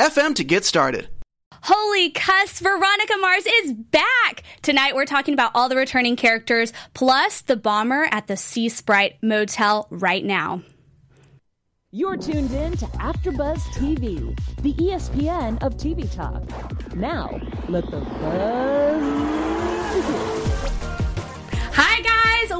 anchor.fm FM to get started. Holy cuss, Veronica Mars is back! Tonight we're talking about all the returning characters, plus the bomber at the Sea Sprite Motel right now. You're tuned in to AfterBuzz TV, the ESPN of TV talk. Now, let the buzz begin.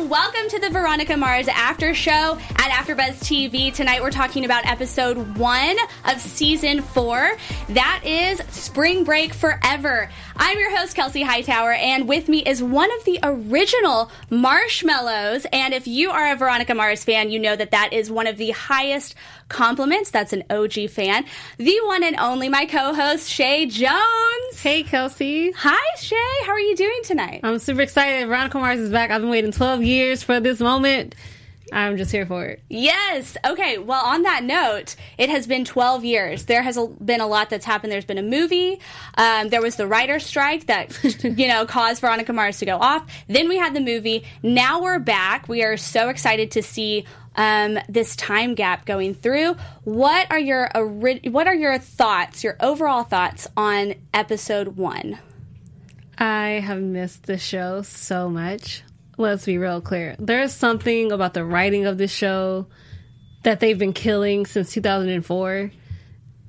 Welcome to the Veronica Mars After Show at AfterBuzz TV. Tonight we're talking about episode one of season four. That is Spring Break Forever. I'm your host Kelsey Hightower, and with me is one of the original Marshmallows. And if you are a Veronica Mars fan, you know that that is one of the highest compliments. That's an OG fan. The one and only my co-host Shay Jones. Hey Kelsey. Hi Shay. How are you doing tonight? I'm super excited. Veronica Mars is back. I've been waiting 12 years for this moment. I'm just here for it. Yes. Okay. Well, on that note, it has been 12 years. There has been a lot that's happened. There's been a movie. Um, there was the writer's strike that, you know, caused Veronica Mars to go off. Then we had the movie. Now we're back. We are so excited to see um, this time gap going through. What are your what are your thoughts, your overall thoughts on episode one? I have missed the show so much let's be real clear. There's something about the writing of this show that they've been killing since 2004.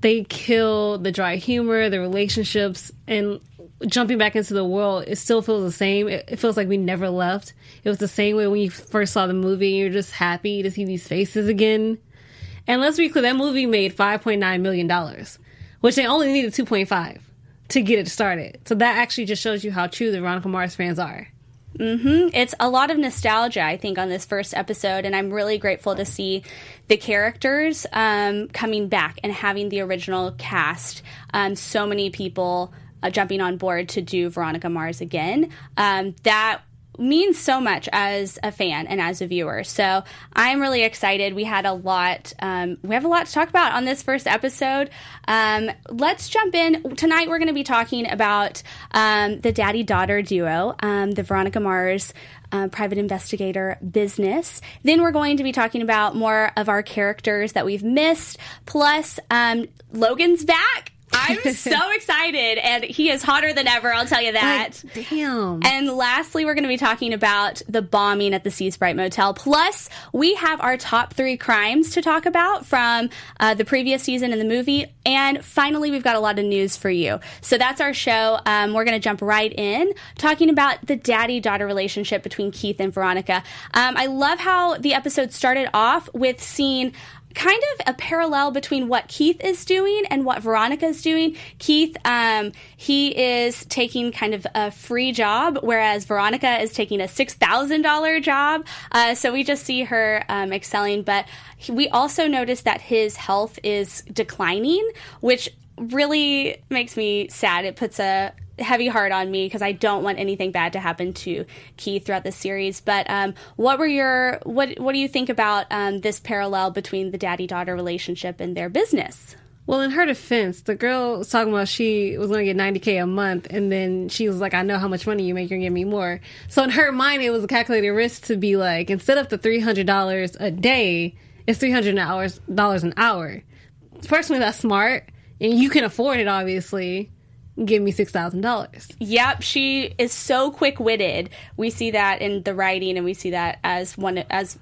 They kill the dry humor, the relationships, and jumping back into the world, it still feels the same. It, feels like we never left. It was the same way when you first saw the movie and you're just happy to see these faces again. And let's be clear, that movie made $5.9 million, which they only needed 2.5 to get it started. So that actually just shows you how true the Veronica Mars fans are. Mm-hmm. It's a lot of nostalgia, I think, on this first episode, and I'm really grateful to see the characters um, coming back and having the original cast. Um, so many people uh, jumping on board to do Veronica Mars again. Um, that means so much as a fan and as a viewer. So I'm really excited. We had a lot. Um, we have a lot to talk about on this first episode. Um, let's jump in tonight. We're going to be talking about um, the daddy daughter duo, um, the Veronica Mars. Uh, private investigator business. Then we're going to be talking about more of our characters that we've missed. Plus, um, Logan's back I'm so excited, and he is hotter than ever. I'll tell you that. Like, damn. And lastly, we're going to be talking about the bombing at the Sea Sprite Motel. Plus, we have our top three crimes to talk about from uh, the previous season in the movie. And finally, we've got a lot of news for you. So that's our show. Um, we're going to jump right in talking about the daddy daughter relationship between Keith and Veronica. Um, I love how the episode started off with seeing kind of a parallel between what Keith is doing and what Veronica is doing. Keith, um, he is taking kind of a free job, whereas Veronica is taking a six thousand dollar job. Uh, so we just see her um, excelling, but we also notice that his health is declining, which really makes me sad. It puts a heavy heart on me because I don't want anything bad to happen to Keith throughout the series. But um, what were your what what do you think about um, this parallel between the daddy daughter relationship and their business? Well, in her defense, the girl was talking about she was going to get 90K a month, and then she was like, I know how much money you make, you're going to give me more. So in her mind, it was a calculated risk to be like, instead of the $300 a day, it's $300 an hour. Personally, that's smart, and you can afford it, obviously give me six thousand dollars. Yep, she is so quick witted. We see that in the writing, and we see that as one as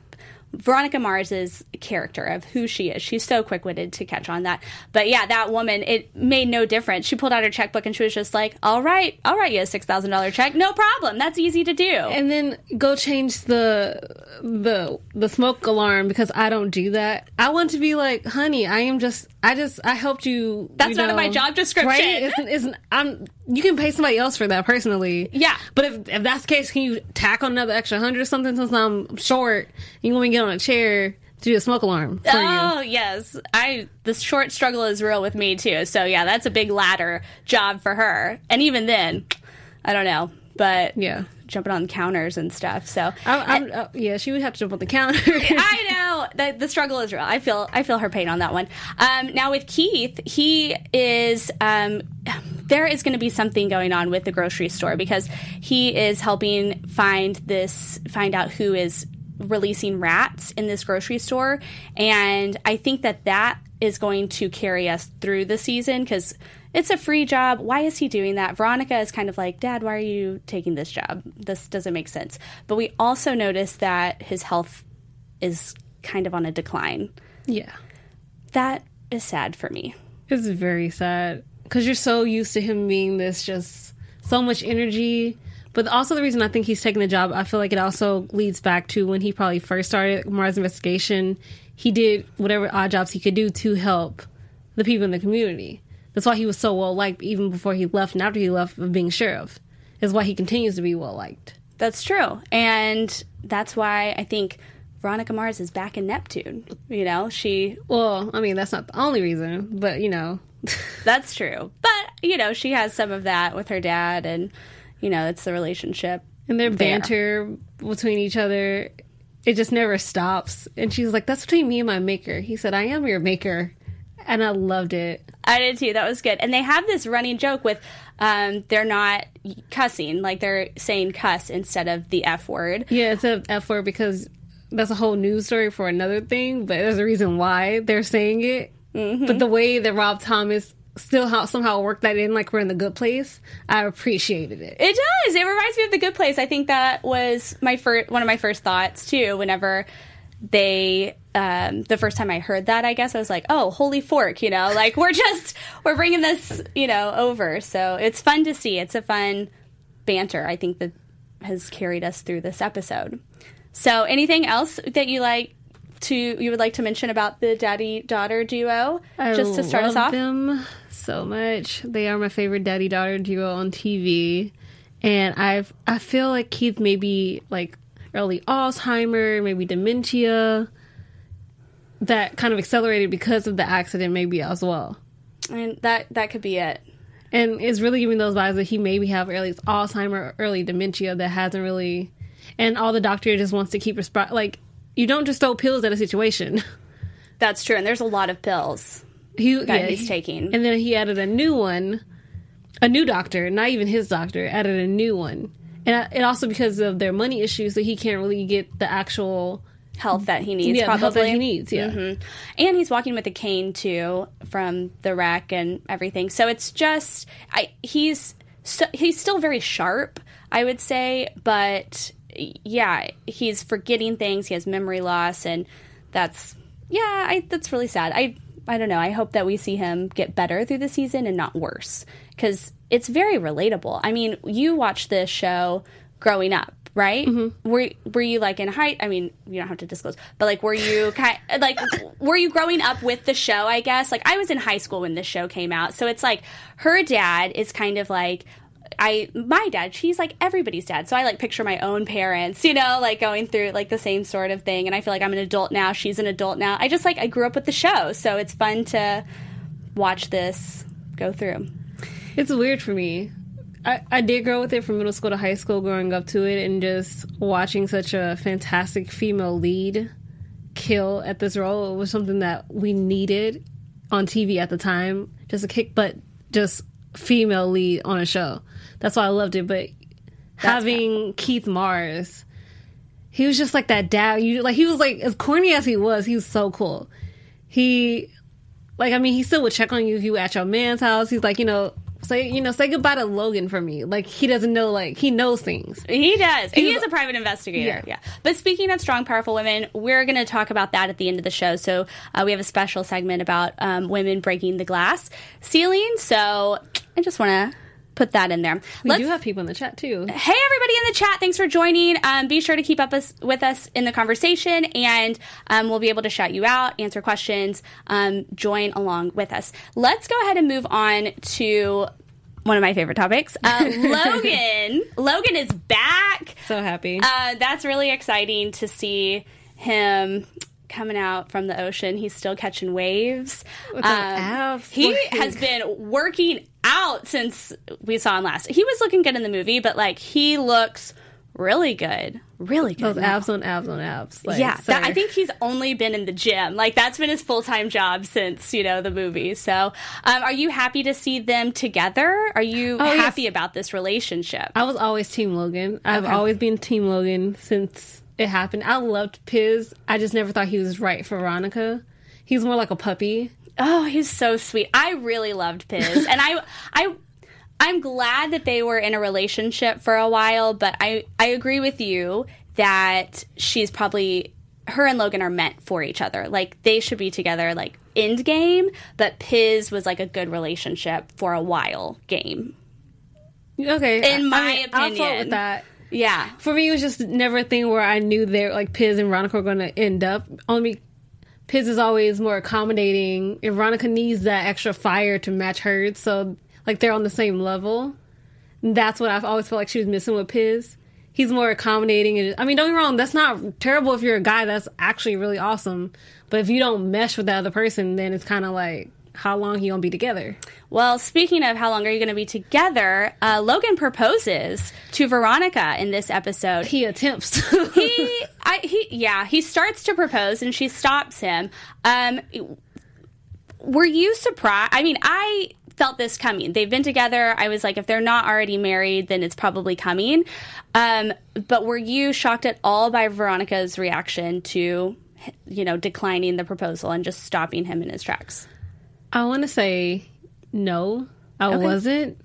Veronica Mars's character of who she is. She's so quick witted to catch on that. But yeah, that woman, it made no difference. She pulled out her checkbook and she was just like, all right, I'll write you a six thousand dollar check, no problem. That's easy to do." And then go change the the the smoke alarm because I don't do that. I want to be like, "Honey, I am just, I just, I helped you." That's you not in my job description. Right? Isn't, isn't I'm you can pay somebody else for that personally. Yeah. But if, if that's the case, can you tack on another extra hundred or something since I'm short? You want me to get on a chair? to do a smoke alarm for you. Oh yes, I the short struggle is real with me too. So yeah, that's a big ladder job for her. And even then, I don't know, but Yeah. jumping on counters and stuff. So I, I'm, uh, yeah, she would have to jump on the counter. I know the, the struggle is real. I feel I feel her pain on that one. Um, now with Keith, he is um, there is going to be something going on with the grocery store because he is helping find this find out who is releasing rats in this grocery store, and I think that that is going to carry us through the season because. It's a free job. Why is he doing that? Veronica is kind of like, Dad, why are you taking this job? This doesn't make sense. But we also notice that his health is kind of on a decline. yeah. That is sad for me. It's very sad because you're so used to him being this just so much energy. But also the reason I think he's taking the job, I feel like it also leads back to when he probably first started Mars Investigation. He did whatever odd jobs he could do to help the people in the community. That's why he was so well liked even before he left and after he left of being sheriff. Is why he continues to be well liked. That's true. And that's why I think Veronica Mars is back in Neptune. You know, she, Well, I mean that's not the only reason, but you know, that's true. But, you know, she has some of that with her dad, and, you know, it's the relationship. and their there. banter between each other it just never stops and she's like that's between me and my maker he said i am your maker and i loved it I did too. That was good. And they have this running joke with um, they're not cussing, like they're saying cuss instead of the F word. yeah it's a f word because that's a whole news story for another thing but there's a reason why they're saying it but the way that rob thomas still how, somehow work that in like we're in the good place i appreciated it It does. It reminds me of The Good Place. I think that was my first one of my first thoughts too. Whenever they, um, the first time I heard that, I guess I was like, "Oh, holy fork!" You know, like we're just we're bringing this, you know, over. So it's fun to see. It's a fun banter. I think that has carried us through this episode. So, anything else that you like to you would like to mention about the daddy daughter duo, I just to start us off? them so much. They are my favorite daddy daughter duo on TV, and I've I feel like Keith maybe like early Alzheimer, maybe dementia. That kind of accelerated because of the accident, maybe as well, And that that could be it. and it's really giving those vibes that he maybe have early Alzheimer, early dementia that hasn't really, and all the doctor just wants to keep resp- like you don't just throw pills at a situation. That's true. And there's a lot of pills. He that he's taking. and then he added a new one a new doctor not even his doctor added a new one. And it also because of their money issues so he can't really get the actual health that he needs yeah, probably help that he needs yeah. Mm-hmm. And he's walking with a cane too from the wreck and everything. So it's just i he's so, he's still very sharp i would say but yeah he's forgetting things. He has memory loss and that's yeah I, that's really sad. I i don't know. I hope that we see him get better through the season and not worse because it's very relatable. I mean you watched this show growing up right? Mm-hmm. Were were you like in height? I mean you don't have to disclose but like were you kind like were you growing up with the show i guess? Like i was in high school when this show came out so it's like her dad is kind of like I my dad, she's like everybody's dad. So I like picture my own parents, you know, like going through like the same sort of thing. And I feel like I'm an adult now. She's an adult now. I just like I grew up with the show, so it's fun to watch this go through. it's weird for me I, I did grow with it from middle school to high school growing up to it and just watching such a fantastic female lead kill at this role was something that we needed on TV at the time just a kick butt just female lead on a show that's why I loved it but having Keith Mars he was just like that dad you like he was like as corny as he was he was so cool he like I mean he still would check on you if you were at your man's house he's like you know say you know say goodbye to Logan for me like he doesn't know like he knows things He does. He, He- is a private investigator. Yeah. Yeah. But speaking of strong, powerful women, we're going to talk about that at the end of the show. So uh, we have a special segment about um, women breaking the glass ceiling. So I just want to put that in there. we Let's do have people in the chat too Hey, everybody in the chat. Thanks for joining. Um, be sure to keep up us, with us in the conversation, and um, we'll be able to shout you out, answer questions, um, join along with us. Let's go ahead and move on to one of my favorite topics. Uh, Logan. Logan is back. so happy Uh, that's really exciting to see him coming out from the ocean. He's still catching waves. Abs, he has been working out since we saw him last. He was looking good in the movie, but like he looks really good, really good. Those now. abs on abs on abs. Like, yeah, that, I think he's only been in the gym. Like that's been his full time job since you know the movie. So, um, are you happy to see them together? Are you Oh, yes. happy about this relationship? I was always Team Logan. I've Okay. always been Team Logan since it happened. I loved Piz. I just never thought he was right for Veronica. He's more like a puppy. Oh, he's so sweet. I really loved Piz, and I, I, I'm glad that they were in a relationship for a while. But I, I agree with you that she's probably her and Logan are meant for each other. Like they should be together, like end game. But Piz was like a good relationship for a while game. Okay, In my I mean, I'll opinion. with that. Yeah, For me, it was just never a thing where I knew they're like Piz and Veronica were going to end up. Only Piz is always more accommodating, and Veronica needs that extra fire to match hers. So like they're on the same level. And that's what I've always felt like she was missing with Piz. He's more accommodating, and I mean, don't get me wrong. That's not terrible if you're a guy. That's actually really awesome. But if you don't mesh with the other person, then it's kind of like how long you gonna be together? Well, speaking of how long are you going to be together, uh, Logan proposes to Veronica in this episode. He attempts. to. he, I, he, yeah, he starts to propose and she stops him. Um, were you surprised? I mean, I felt this coming. They've been together. I was like, if they're not already married, then it's probably coming. Um, but were you shocked at all by Veronica's reaction to, you know, declining the proposal and just stopping him in his tracks? I want to say no, I wasn't.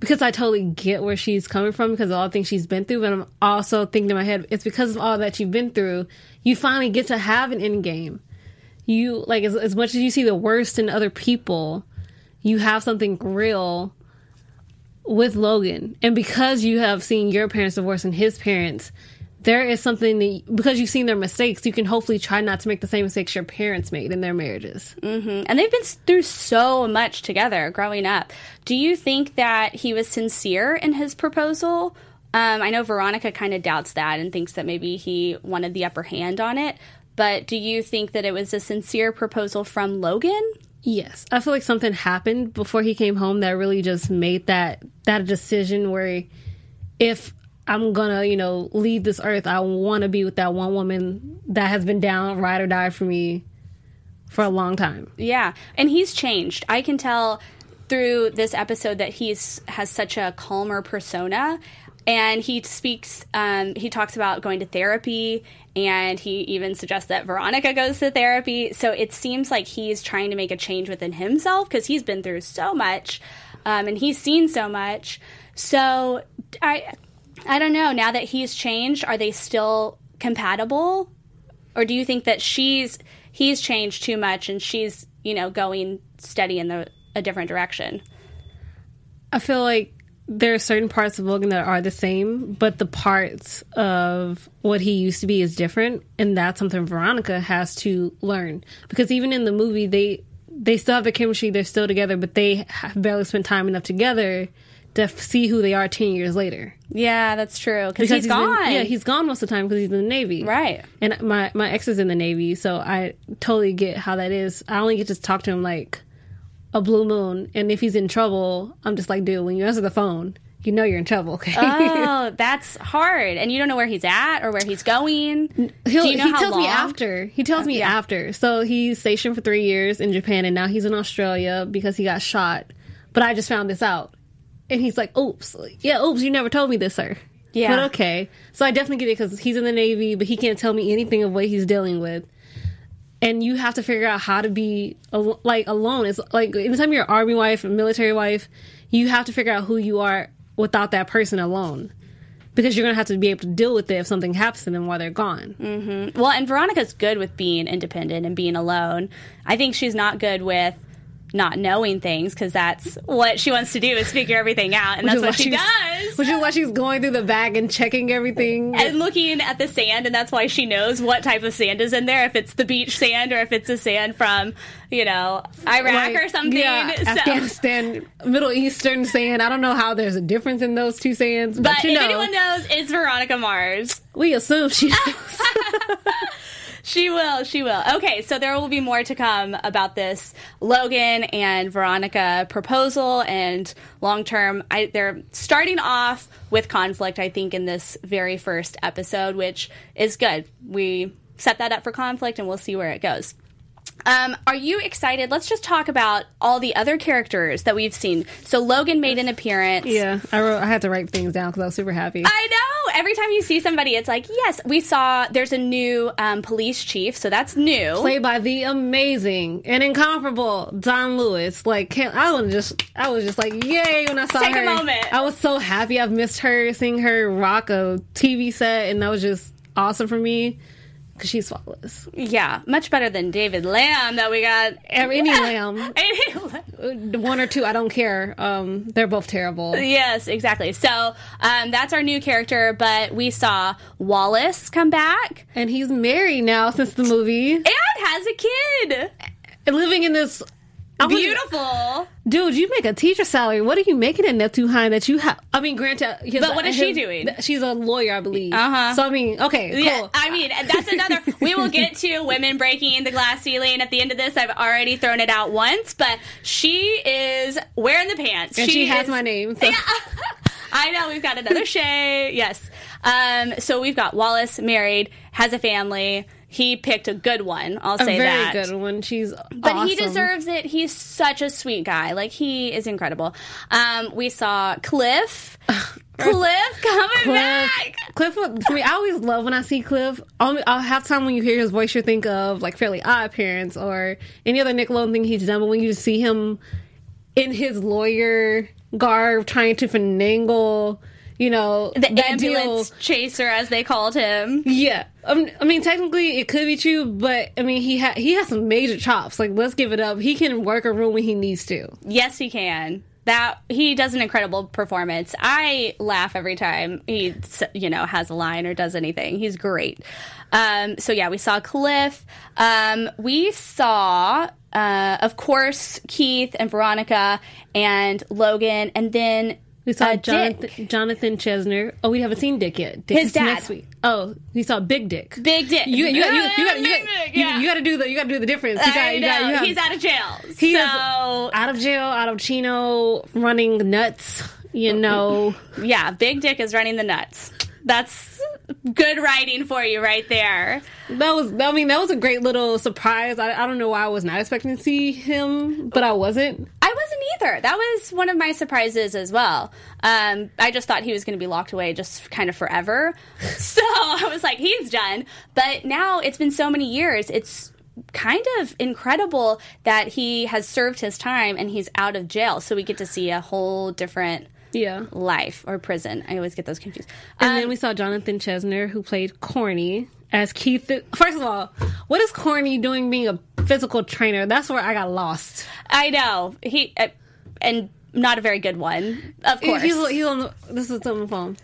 Because I totally get where she's coming from because of all the things she's been through, but I'm also thinking in my head, it's because of all that you've been through, you finally get to have an end game. You like as, as much as you see the worst in other people, you have something real with Logan. And because you have seen your parents divorce and his parents, there is something that because you've seen their mistakes, you can hopefully try not to make the same mistakes your parents made in their marriages. and they've been through so much together growing up. Do you think that he was sincere in his proposal? Um, I know Veronica kind of doubts that and thinks that maybe he wanted the upper hand on it. But do you think that it was a sincere proposal from Logan? Yes, I feel like something happened before he came home that really just made that that decision where if I'm gonna, you know, leave this earth, I want to be with that one woman that has been down ride or die for me for a long time. Yeah, and he's changed. I can tell through this episode that he's has such a calmer persona, and he speaks. Um, he talks about going to therapy, and he even suggests that Veronica goes to therapy. So it seems like he's trying to make a change within himself because he's been through so much, um, and he's seen so much. So I, I don't know. Now that he's changed, are they still compatible? or do you think that she's he's changed too much and she's you know going steady in the a different direction I feel like there are certain parts of Logan that are the same, but the parts of what he used to be is different, and that's something Veronica has to learn. Because even in the movie, they they still have the chemistry, they're still together, but they have barely spent time enough together to f- see who they are ten years later. yeah that's true because he's been- gone yeah, he's gone most of the time because he's in the Navy, right And my my ex is in the Navy, so I totally get how that is. I only get to talk to him like a blue moon, and if he's in trouble, I'm just like, dude, when you answer the phone, you know you're in trouble. Okay. oh that's hard and you don't know where he's at or where he's going He'll, you know he tells me after. He tells me yeah. after. So he's stationed for three years in Japan, and now he's in Australia because he got shot. But I just found this out, and he's like, "Oops, yeah, oops, you never told me this, sir." Yeah. But okay, so I definitely get it because he's in the Navy, but he can't tell me anything of what he's dealing with. And you have to figure out how to be al- like alone. It's like anytime you're an army wife, a military wife, you have to figure out who you are without that person alone. Because you're gonna have to be able to deal with it if something happens to them while they're gone. Mm-hmm. well and veronica's good with being independent and being alone i think she's not good with not knowing things because that's what she wants to do is figure everything out and that's what she does Which is why she's going through the bag and checking everything. and looking at the sand, and that's why she knows what type of sand is in there. If it's the beach sand or if it's a sand from, you know, Iraq Like, or something. Yeah, So- Afghanistan, Middle Eastern sand. I don't know how there's a difference in those two sands, but, but you if know, anyone knows, it's Veronica Mars. we assume she. she will. She will. Okay, so there will be more to come about this Logan and Veronica proposal and long term. They're starting off with conflict, I think, in this very first episode, which is good. We set that up for conflict and we'll see where it goes. Um, are you excited? Let's just talk about all the other characters that we've seen. So Logan made an appearance. Yeah, I wrote. I had to write things down because I was super happy. I know. Every time you see somebody, it's like, yes, we saw. There's a new um, police chief, so that's new. Played by the amazing and incomparable Dawnn Lewis. Like, can't, I was just, I was just like, yay when I saw Take her. a moment. I was so happy. I've missed her, seeing her rock a TV set, and that was just awesome for me because she's flawless. Yeah, much better than David Lamb that we got. Any lamb, one or two, I don't care. Um, they're both terrible. Yes, exactly. So um, that's our new character, but we saw Wallace come back And he's married now since the movie, and has a kid. living in this. Beautiful. Dude, you make a teacher salary. What are you making in Neptune High that you have? I mean, granted, his- But what is she doing? She's a lawyer, I believe. Uh-huh. So I mean, okay, cool. Yeah, I mean, that's another. we will get to women breaking the glass ceiling at the end of this. I've already thrown it out once, but she is wearing the pants. and she, has is- my name. So. Yeah. I know we've got another Shay. Yes. Um, so we've got Wallace married, has a family. He picked a good one. I'll say that. A say very that. good one. She's But he deserves it. He's such a sweet guy. Like he is incredible. Um, we saw Cliff. Cliff coming Cliff, back. Cliff, for me, I always love when I see Cliff. I'll, I'll have time when you hear his voice, you think of like Fairly Odd Parents or any other Nickelodeon thing he's done. But when you see him in his lawyer garb, trying to finagle, you know, The ambulance deal- chaser, as they called him. Yeah, um, I mean, technically it could be true, but I mean, he ha- he has some major chops. Like, let's give it up. He can work a room when he needs to. Yes, he can. That he does an incredible performance. I laugh every time he, you know, has a line or does anything. He's great. Um, so yeah, we saw Cliff. Um, we saw, uh, of course, Keith and Veronica and Logan, and then We saw uh, Jonathan. Jonathan Chesner. Oh, we haven't seen Dick yet. Dick His dad. next week. Oh, we saw Big Dick. Big Dick. You, you, got, you, you, you, got, you, you got to do the you got to do the difference. You got, I you know. got, you have- He's out of jail. he so out of jail, out of Chino, running nuts. You know, yeah, Big Dick is running the nuts. That's good writing for you right there. that was. I mean, that was a great little surprise. I, I don't know why I was not expecting to see him, but I wasn't. I wasn't either. That was one of my surprises as well. Um, I just thought he was going to be locked away just kind of forever. So I was like, he's done. But now it's been so many years. It's kind of incredible that he has served his time and he's out of jail. So we get to see a whole different Yeah. life or prison. I always get those confused. And Um, then we saw Jonathan Chesner, who played Corny as Keith. First of all, what is Corny doing being a physical trainer? That's where I got lost. I know he uh, and not a very good one, of course. He's, he's on the, this is on the phone.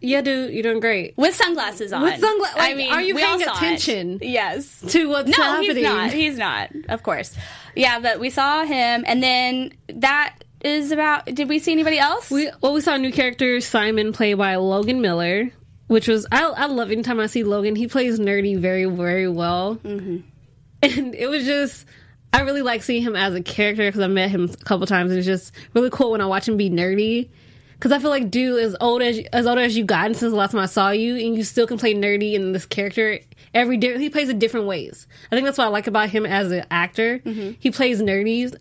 Yeah, dude, you're doing great. with sunglasses on. With sungla- I mean, are you paying saw it. attention? Yes. To what's No, happening? he's not. He's not. Of course. Yeah, but we saw him, and then that is about. Did we see anybody else? We well, we saw a new character, Simon, played by Logan Miller, which was I I love anytime I see Logan. He plays nerdy very very well, mm-hmm. and it was just I really like seeing him as a character because I met him a couple times. and It's just really cool when I watch him be nerdy. Because I feel like, dude, as old as as old as you gotten since the last time I saw you, and you still can play nerdy in this character every day. He plays it different ways. I think that's what I like about him as an actor. He plays nerdy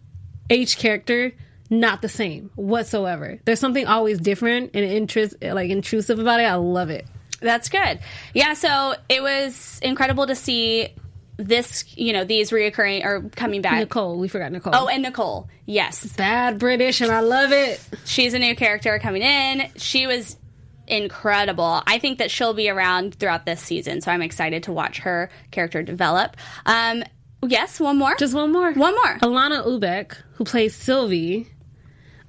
each character not the same whatsoever. There's something always different and interest like intrusive about it. I love it. That's good. Yeah, so it was incredible to see this. You know, these reoccurring or coming back. Nicole, we forgot Nicole. Oh, and Nicole. Yes, bad British, and I love it. she's a new character coming in. She was incredible. I think that she'll be around throughout this season, so I'm excited to watch her character develop. Um, yes, one more. Just one more. one more. Alanna Ubach, who plays Sylvie,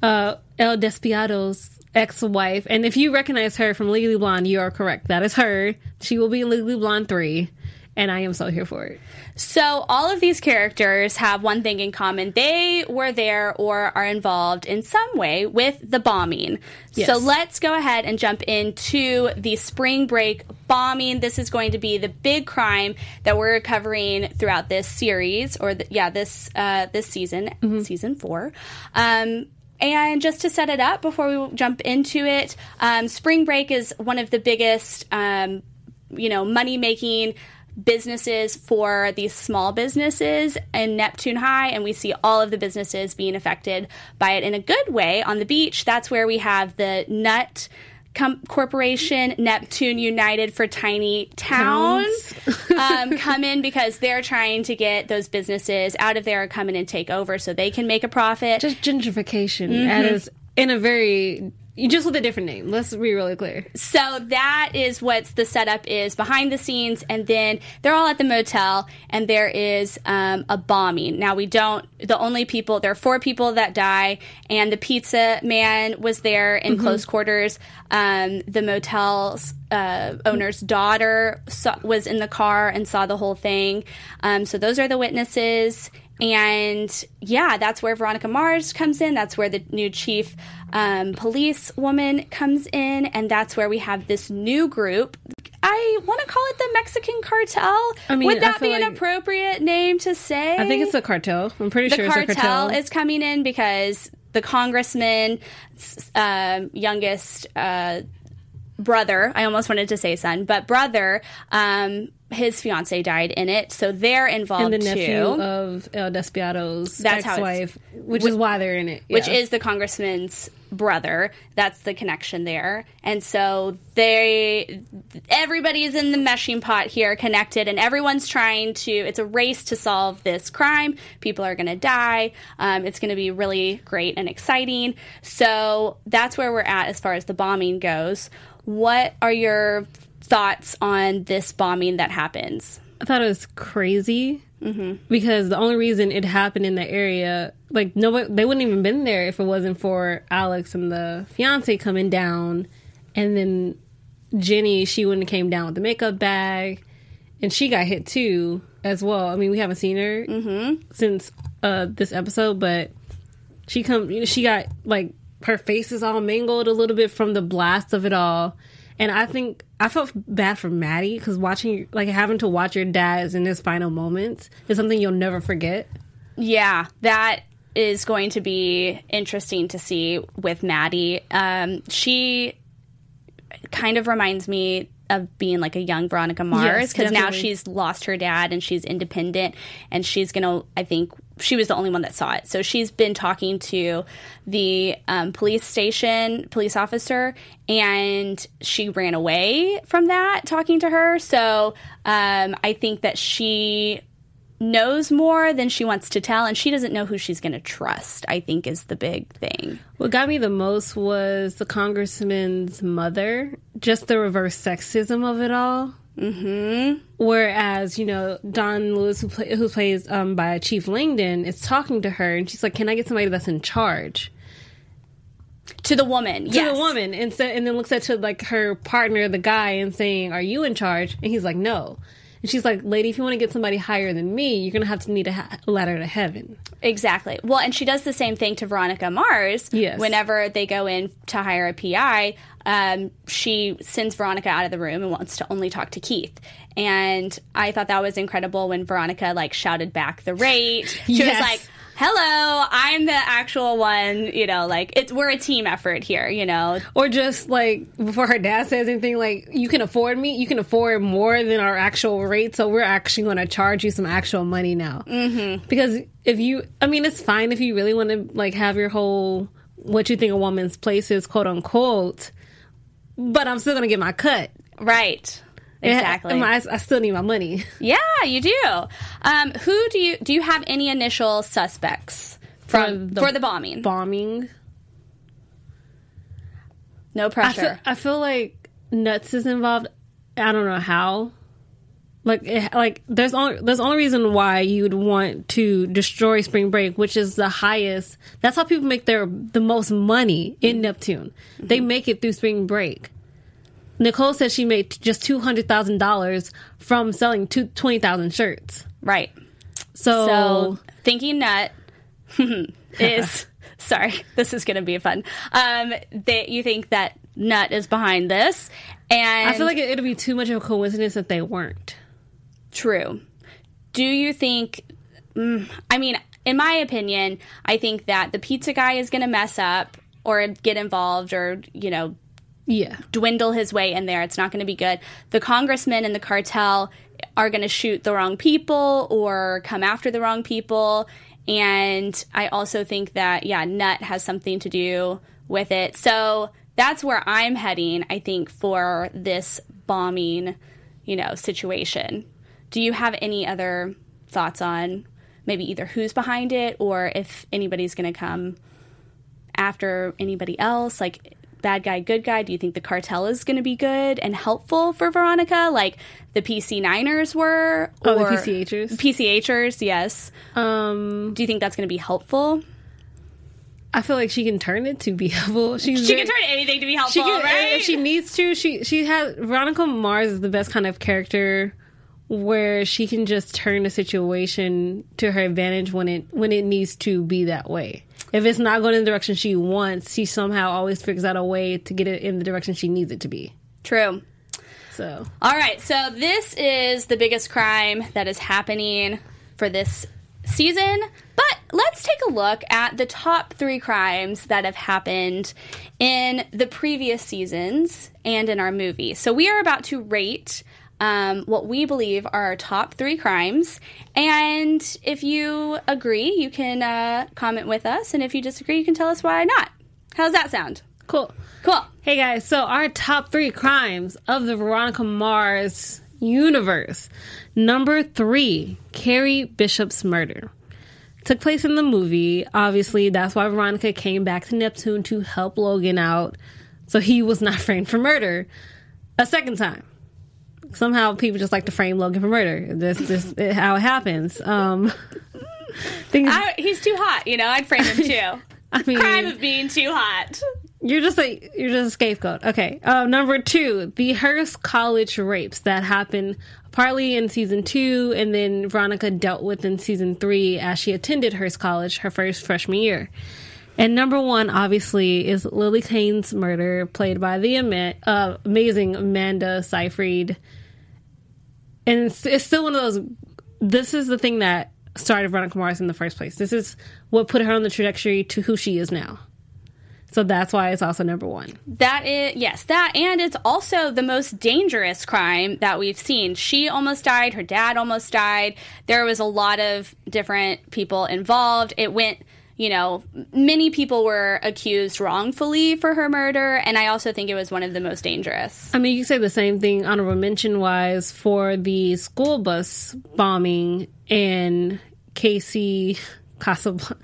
uh, El Despiadado's ex-wife, and if you recognize her from Legally Blonde, you are correct. That is her. She will be in Legally Blonde three, and I am so here for it. So, all of these characters have one thing in common. They were there or are involved in some way with the bombing. Yes. So, let's go ahead and jump into the spring break bombing. This is going to be the big crime that we're covering throughout this series, or the, yeah, this uh, this season, season four. Um, and just to set it up before we jump into it, um, spring break is one of the biggest, um, you know, money making businesses for these small businesses in Neptune High, and we see all of the businesses being affected by it in a good way. On the beach, that's where we have the Nut Com- Corporation, Neptune United for Tiny Towns, um, come in because they're trying to get those businesses out of there, come in and take over so they can make a profit. Just gentrification, Mm-hmm. and is in a very just with a different name. Let's be really clear. So that is what the setup is behind the scenes, and then they're all at the motel, and there is um, a bombing. Now we don't. The only people there are four people that die, and the pizza man was there in close quarters. Um, the motel's uh, owner's daughter saw, was in the car and saw the whole thing. Um, so those are the witnesses. And yeah, that's where Veronica Mars comes in. That's where the new chief um, police woman comes in. And that's where we have this new group. I want to call it the Mexican cartel. I mean, Would that be an like- appropriate name to say? I think it's a cartel. I'm pretty the sure it's a cartel cartel. is coming in because the congressman um, youngest uh, brother i almost wanted to say son but brother um, his fiance died in it. So they're involved and the nephew too. of El Despiadado's That's ex-wife, which is why they're in it. which is the congressman's brother. That's the connection there. And so they everybody's in the meshing pot here connected and everyone's trying to it's a race to solve this crime. People are going to die. Um, it's going to be really great and exciting. So that's where we're at as far as the bombing goes. What are your thoughts on this bombing that happens? I thought it was crazy because the only reason it happened in the area, like nobody, they wouldn't even been there if it wasn't for Alex and the fiance coming down, and then Jenny, she wouldn't have came down with the makeup bag, and she got hit too as well. I mean, we haven't seen her since uh, this episode, but she come, you know, she got like her face is all mangled a little bit from the blast of it all. And I think I felt bad for Maddie because watching, like, having to watch your dad in his final moments is something you'll never forget. Yeah, that is going to be interesting to see with Maddie. Um, she kind of reminds me of being like a young Veronica Mars Yes, because now she's lost her dad and she's independent and she's gonna. I think she was the only one that saw it, so she's been talking to the um, police station police officer and she ran away from that talking to her. So um, I think that she knows more than she wants to tell and she doesn't know who she's going to trust i think is the big thing What got me the most was the congressman's mother, just the reverse sexism of it all. Mm-hmm. Whereas, you know, Dawnn Lewis, who, play, who plays um, by Chief Langdon, is talking to her, and she's like, "Can I get somebody that's in charge?" to the woman to yes. the woman and so, and then looks at to like her partner, the guy, and saying, "Are you in charge?" And he's like, "No." And she's like, "Lady, if you want to get somebody higher than me, you're gonna have to need a ha- ladder to heaven." exactly well and she does the same thing to veronica mars Yes. whenever they go in to hire a pi um, she sends veronica out of the room and wants to only talk to keith and i thought that was incredible when veronica like shouted back the rate she Yes. was like hello i'm the actual one you know like it's we're a team effort here you know Or just like before her dad says anything, like, "You can afford me. You can afford more than our actual rate, so we're actually going to charge you some actual money now." Mm-hmm. Because if you, I mean, it's fine if you really want to like have your whole what you think a woman's place is, quote unquote. But I'm still going to get my cut. right exactly I, I still need my money. Yeah, you do. Um, who do you do you have any initial suspects from for the, bombing? bombing. no I pressure. feel, I feel like Nuts is involved. I don't know how. Like, it, like there's only there's only reason why you'd want to destroy Spring Break, which is the highest. That's how people make their the most money in Neptune. They make it through Spring Break. Nicole says she made just two hundred thousand dollars from selling two, 20,000 shirts. right. So, So thinking nut is Sorry, this is going to be fun. Um, they, you think that Nut is behind this, and I feel like it, it'll be too much of a coincidence that they weren't. True. Do you think? Mm, I mean, in my opinion, I think that the pizza guy is going to mess up or get involved or you know Yeah. dwindle his way in there. It's not going to be good. The congressman and the cartel are going to shoot the wrong people or come after the wrong people. And I also think that, yeah, Nut has something to do with it. So that's where I'm heading, I think, for this bombing, you know, situation. Do you have any other thoughts on maybe either who's behind it or if anybody's going to come after anybody else? Like, bad guy, good guy? Do you think the cartel is going to be good and helpful for Veronica, like the PC Niners were? Oh, the or- PCHers? PCHers, yes. Um, Do you think that's going to be helpful? I feel like she can turn it to be helpful. She's She very- can turn anything to be helpful, She can, right? if she needs to. She she has Veronica Mars is the best kind of character where she can just turn the situation to her advantage when it when it needs to be that way. If it's not going in the direction she wants, she somehow always figures out a way to get it in the direction she needs it to be. True. So All right, so this is the biggest crime that is happening for this season. But let's take a look at the top three crimes that have happened in the previous seasons and in our movie. So we are about to rate um, what we believe are our top three crimes. And if you agree, you can uh, comment with us. And if you disagree, you can tell us why not. How's that sound? cool. Cool. Hey guys, so our top three crimes of the Veronica Mars universe. Number three, Carrie Bishop's murder. Took place in the movie. Obviously, that's why Veronica came back to Neptune to help Logan out so he was not framed for murder a second time. Somehow people just like to frame Logan for murder. This this is how it happens. Um things, I, he's too hot, you know, I'd frame him too. I mean, crime of being too hot. You're just a you're just a scapegoat. Okay. Uh, number two, the Hearst College rapes that happened partly in season two, and then Veronica dealt with in season three as she attended Hearst College her first freshman year. And number one, obviously, is Lily Kane's murder, played by the ama- uh, amazing Amanda Seyfried. And it's, it's still one of those. This is the thing that started Veronica Mars in the first place. This is what put her on the trajectory to who she is now. So that's why it's also number one. That is yes, that and it's also the most dangerous crime that we've seen. She almost died, her dad almost died. There was a lot of different people involved. It went, you know, many people were accused wrongfully for her murder, and I also think it was one of the most dangerous. I mean, you could say the same thing, honorable mention wise, for the school bus bombing in Casey Casablanca,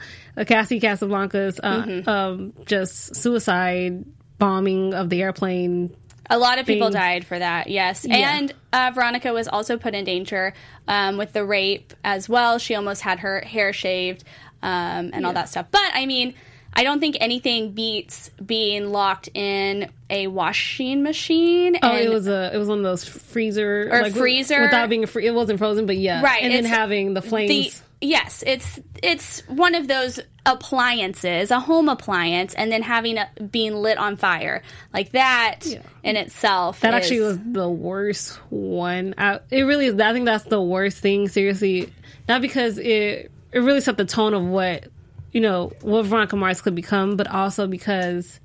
Cassie Casablanca's uh, um, just suicide bombing of the airplane. A lot of people Thing. died for that, yes. And uh, Veronica was also put in danger um, with the rape as well. She almost had her hair shaved um, and all that stuff. But I mean, I don't think anything beats being locked in a washing machine. Oh, it was a it was one of those freezer Or like, freezer. without being a free. It wasn't frozen, but yeah, Right, And then having the the flames. yes, it's it's one of those appliances, a home appliance, and then having it being lit on fire like that in itself. That is- actually was the worst one. I, it really is. I think that's the worst thing. Seriously, not because it it really set the tone of what you know what Veronica Mars could become, but also because,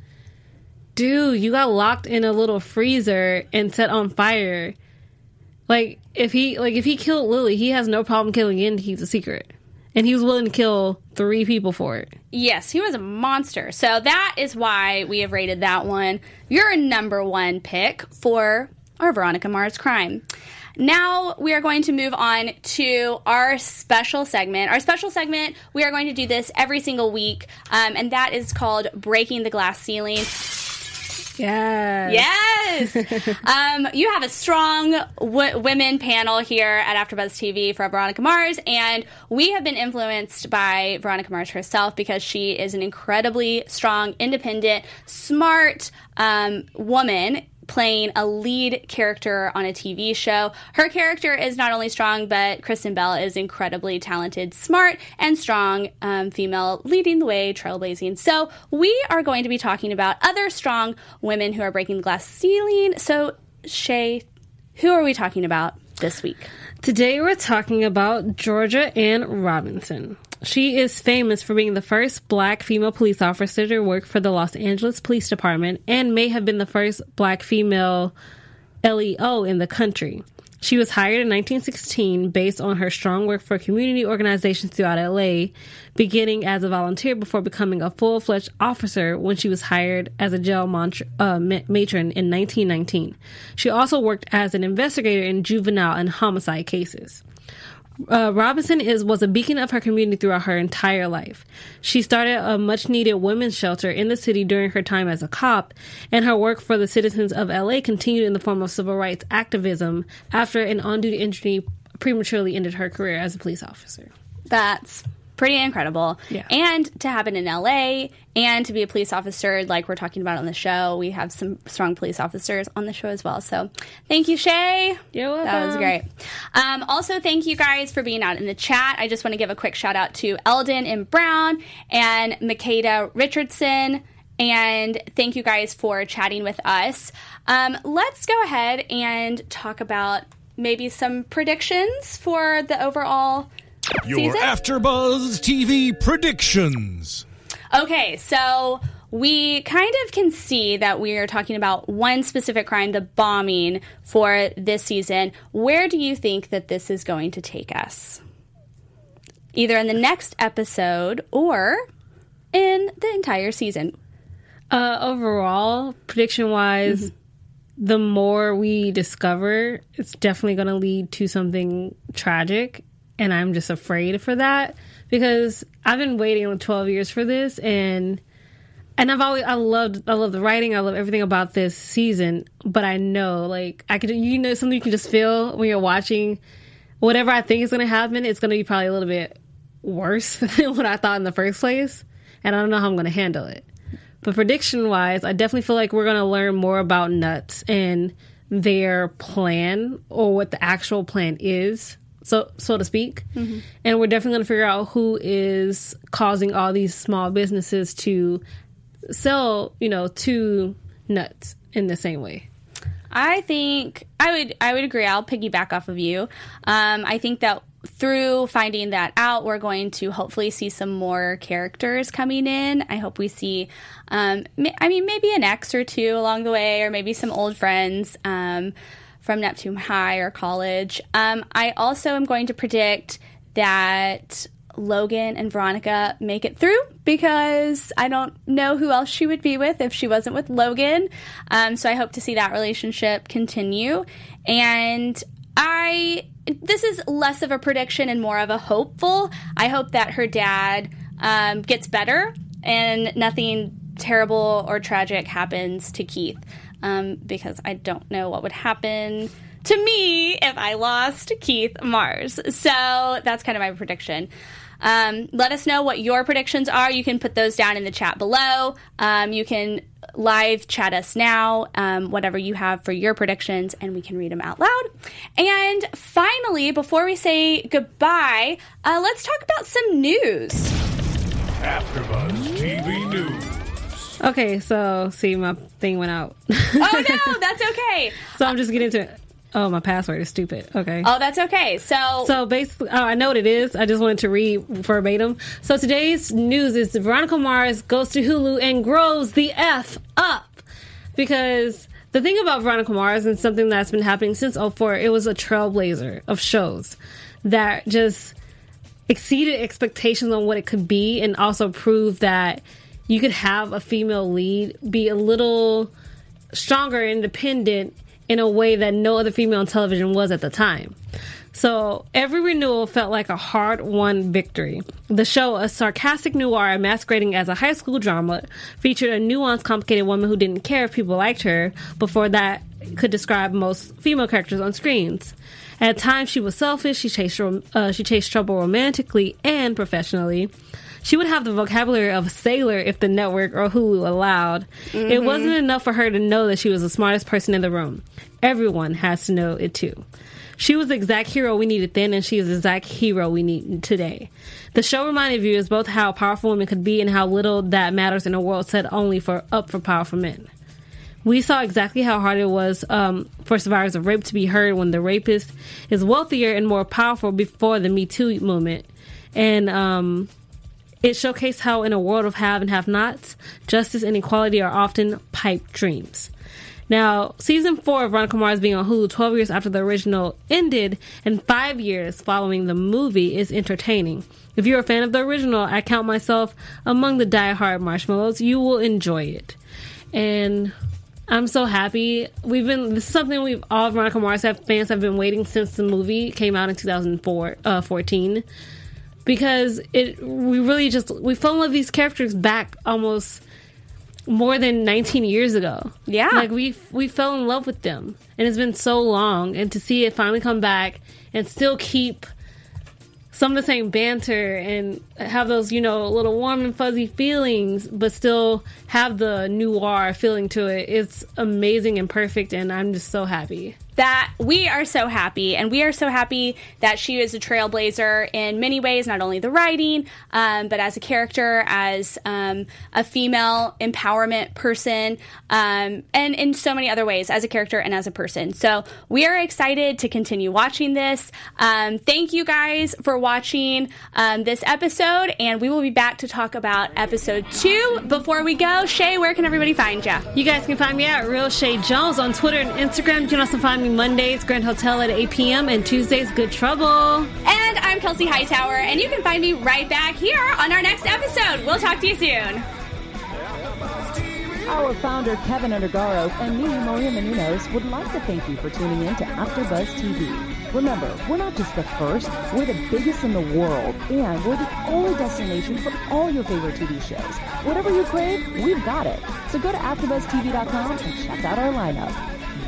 dude, you got locked in a little freezer and set on fire. Like if he like if he killed Lily, he has no problem killing in to keep the secret, and he was willing to kill three people for it. Yes, he was a monster. So that is why we have rated that one your number one pick for our Veronica Mars crime. Now we are going to move on to our special segment. Our special segment, we are going to do this every single week, um, and that is called Breaking the Glass Ceiling. Yeah. Yes. um, you have a strong w- women panel here at AfterBuzz TV for Veronica Mars, and we have been influenced by Veronica Mars herself because she is an incredibly strong, independent, smart um, woman. Playing a lead character on a TV show. Her character is not only strong, but Kristen Bell is incredibly talented, smart, and strong um, female leading the way, trailblazing. So we are going to be talking about other strong women who are breaking the glass ceiling. So Shay, who are we talking about this week? Today we're talking about Georgia Ann Robinson. She is famous for being the first black female police officer to work for the Los Angeles Police Department and may have been the first black female LEO in the country. She was hired in 1916 based on her strong work for community organizations throughout LA, beginning as a volunteer before becoming a full fledged officer when she was hired as a jail mont- uh, matron in 1919. She also worked as an investigator in juvenile and homicide cases. Uh, Robinson is was a beacon of her community throughout her entire life. She started a much needed women's shelter in the city during her time as a cop, and her work for the citizens of LA continued in the form of civil rights activism after an on duty injury prematurely ended her career as a police officer. That's pretty incredible. Yeah. And to happen in LA and to be a police officer, like we're talking about on the show, we have some strong police officers on the show as well. So thank you, Shay. You're welcome. That was great. Um, also, thank you guys for being out in the chat. I just want to give a quick shout out to Eldon and Brown and Makeda Richardson. And thank you guys for chatting with us. Um, let's go ahead and talk about maybe some predictions for the overall Your season. AfterBuzz TV predictions. Okay, so we kind of can see that we are talking about one specific crime, the bombing for this season. Where do you think that this is going to take us? Either in the next episode or in the entire season. Uh, overall, prediction wise, the more we discover, it's definitely going to lead to something tragic. And I'm just afraid for that because I've been waiting like 12 years for this. And and I've always I loved I love the writing I love everything about this season but I know like I could you know something you can just feel when you're watching whatever I think is going to happen it's going to be probably a little bit worse than what I thought in the first place and I don't know how I'm going to handle it but prediction wise I definitely feel like we're going to learn more about nuts and their plan or what the actual plan is so so to speak and we're definitely going to figure out who is causing all these small businesses to sell, you know, to nuts in the same way. I think I would I would agree. I'll piggyback off of you. Um, I think that through finding that out, we're going to hopefully see some more characters coming in. I hope we see, um, I mean, maybe an X or two along the way, or maybe some old friends um, from Neptune High or college. Um, I also am going to predict that Logan and Veronica make it through because I don't know who else she would be with if she wasn't with Logan. Um, so I hope to see that relationship continue. And I, this is less of a prediction and more of a hopeful. I hope that her dad um, gets better and nothing terrible or tragic happens to Keith um, because I don't know what would happen to me if I lost Keith Mars. So that's kind of my prediction. Um, let us know what your predictions are. You can put those down in the chat below. Um, you can live chat us now, um, whatever you have for your predictions, and we can read them out loud. And finally, before we say goodbye, uh, let's talk about some news. AfterBuzz TV News. Okay, so see, my thing went out. Oh no, that's okay. so I'm just getting to it. Oh, my password is stupid. Okay. Oh, that's okay. So, So basically, oh, I know what it is. I just wanted to read verbatim. So today's news is Veronica Mars goes to Hulu and grows the F up. Because the thing about Veronica Mars and something that's been happening since 04, it was a trailblazer of shows that just exceeded expectations on what it could be and also proved that you could have a female lead be a little stronger and independent in a way that no other female on television was at the time. So every renewal felt like a hard won victory. The show, a sarcastic noir masquerading as a high school drama, featured a nuanced, complicated woman who didn't care if people liked her before that could describe most female characters on screens. At times, she was selfish. She chased uh, she chased trouble romantically and professionally. She would have the vocabulary of a sailor if the network or Hulu allowed. It wasn't enough for her to know that she was the smartest person in the room. Everyone has to know it too. She was the exact hero we needed then, and she is the exact hero we need today. The show reminded viewers both how powerful women could be and how little that matters in a world set only for up for powerful men. We saw exactly how hard it was um, for survivors of rape to be heard when the rapist is wealthier and more powerful before the Me Too movement. And um, it showcased how, in a world of have and have nots, justice and equality are often pipe dreams. Now, season four of Veronica Mars being on Hulu 12 years after the original ended and five years following the movie is entertaining. If you're a fan of the original, I count myself among the die-hard marshmallows. You will enjoy it. And I'm so happy. We've been this is something we've all Veronica Mars have, fans have been waiting since the movie came out in 2004 uh, 14 because it we really just we fell in love with these characters back almost more than 19 years ago. Yeah. Like we we fell in love with them and it's been so long and to see it finally come back and still keep some of the same banter and have those, you know, little warm and fuzzy feelings, but still have the noir feeling to it. It's amazing and perfect, and I'm just so happy. That we are so happy, and we are so happy that she is a trailblazer in many ways, not only the writing, um, but as a character, as um, a female empowerment person, um, and in so many other ways, as a character and as a person. So we are excited to continue watching this. Um, thank you guys for watching um, this episode, and we will be back to talk about episode two. Before we go, Shay, where can everybody find you? You guys can find me at Real Shay Jones on Twitter and Instagram. You can also find me Mondays, Grand Hotel at 8 p.m., and Tuesdays, Good Trouble. And I'm Kelsey Hightower, and you can find me right back here on our next episode. We'll talk to you soon. Our founder, Keven Undergaro, and me, Maria Menounos, would like to thank you for tuning in to AfterBuzz TV. Remember, we're not just the first, we're the biggest in the world, and we're the only destination for all your favorite TV shows. Whatever you crave, we've got it. So go to AfterBuzzTV.com and check out our lineup.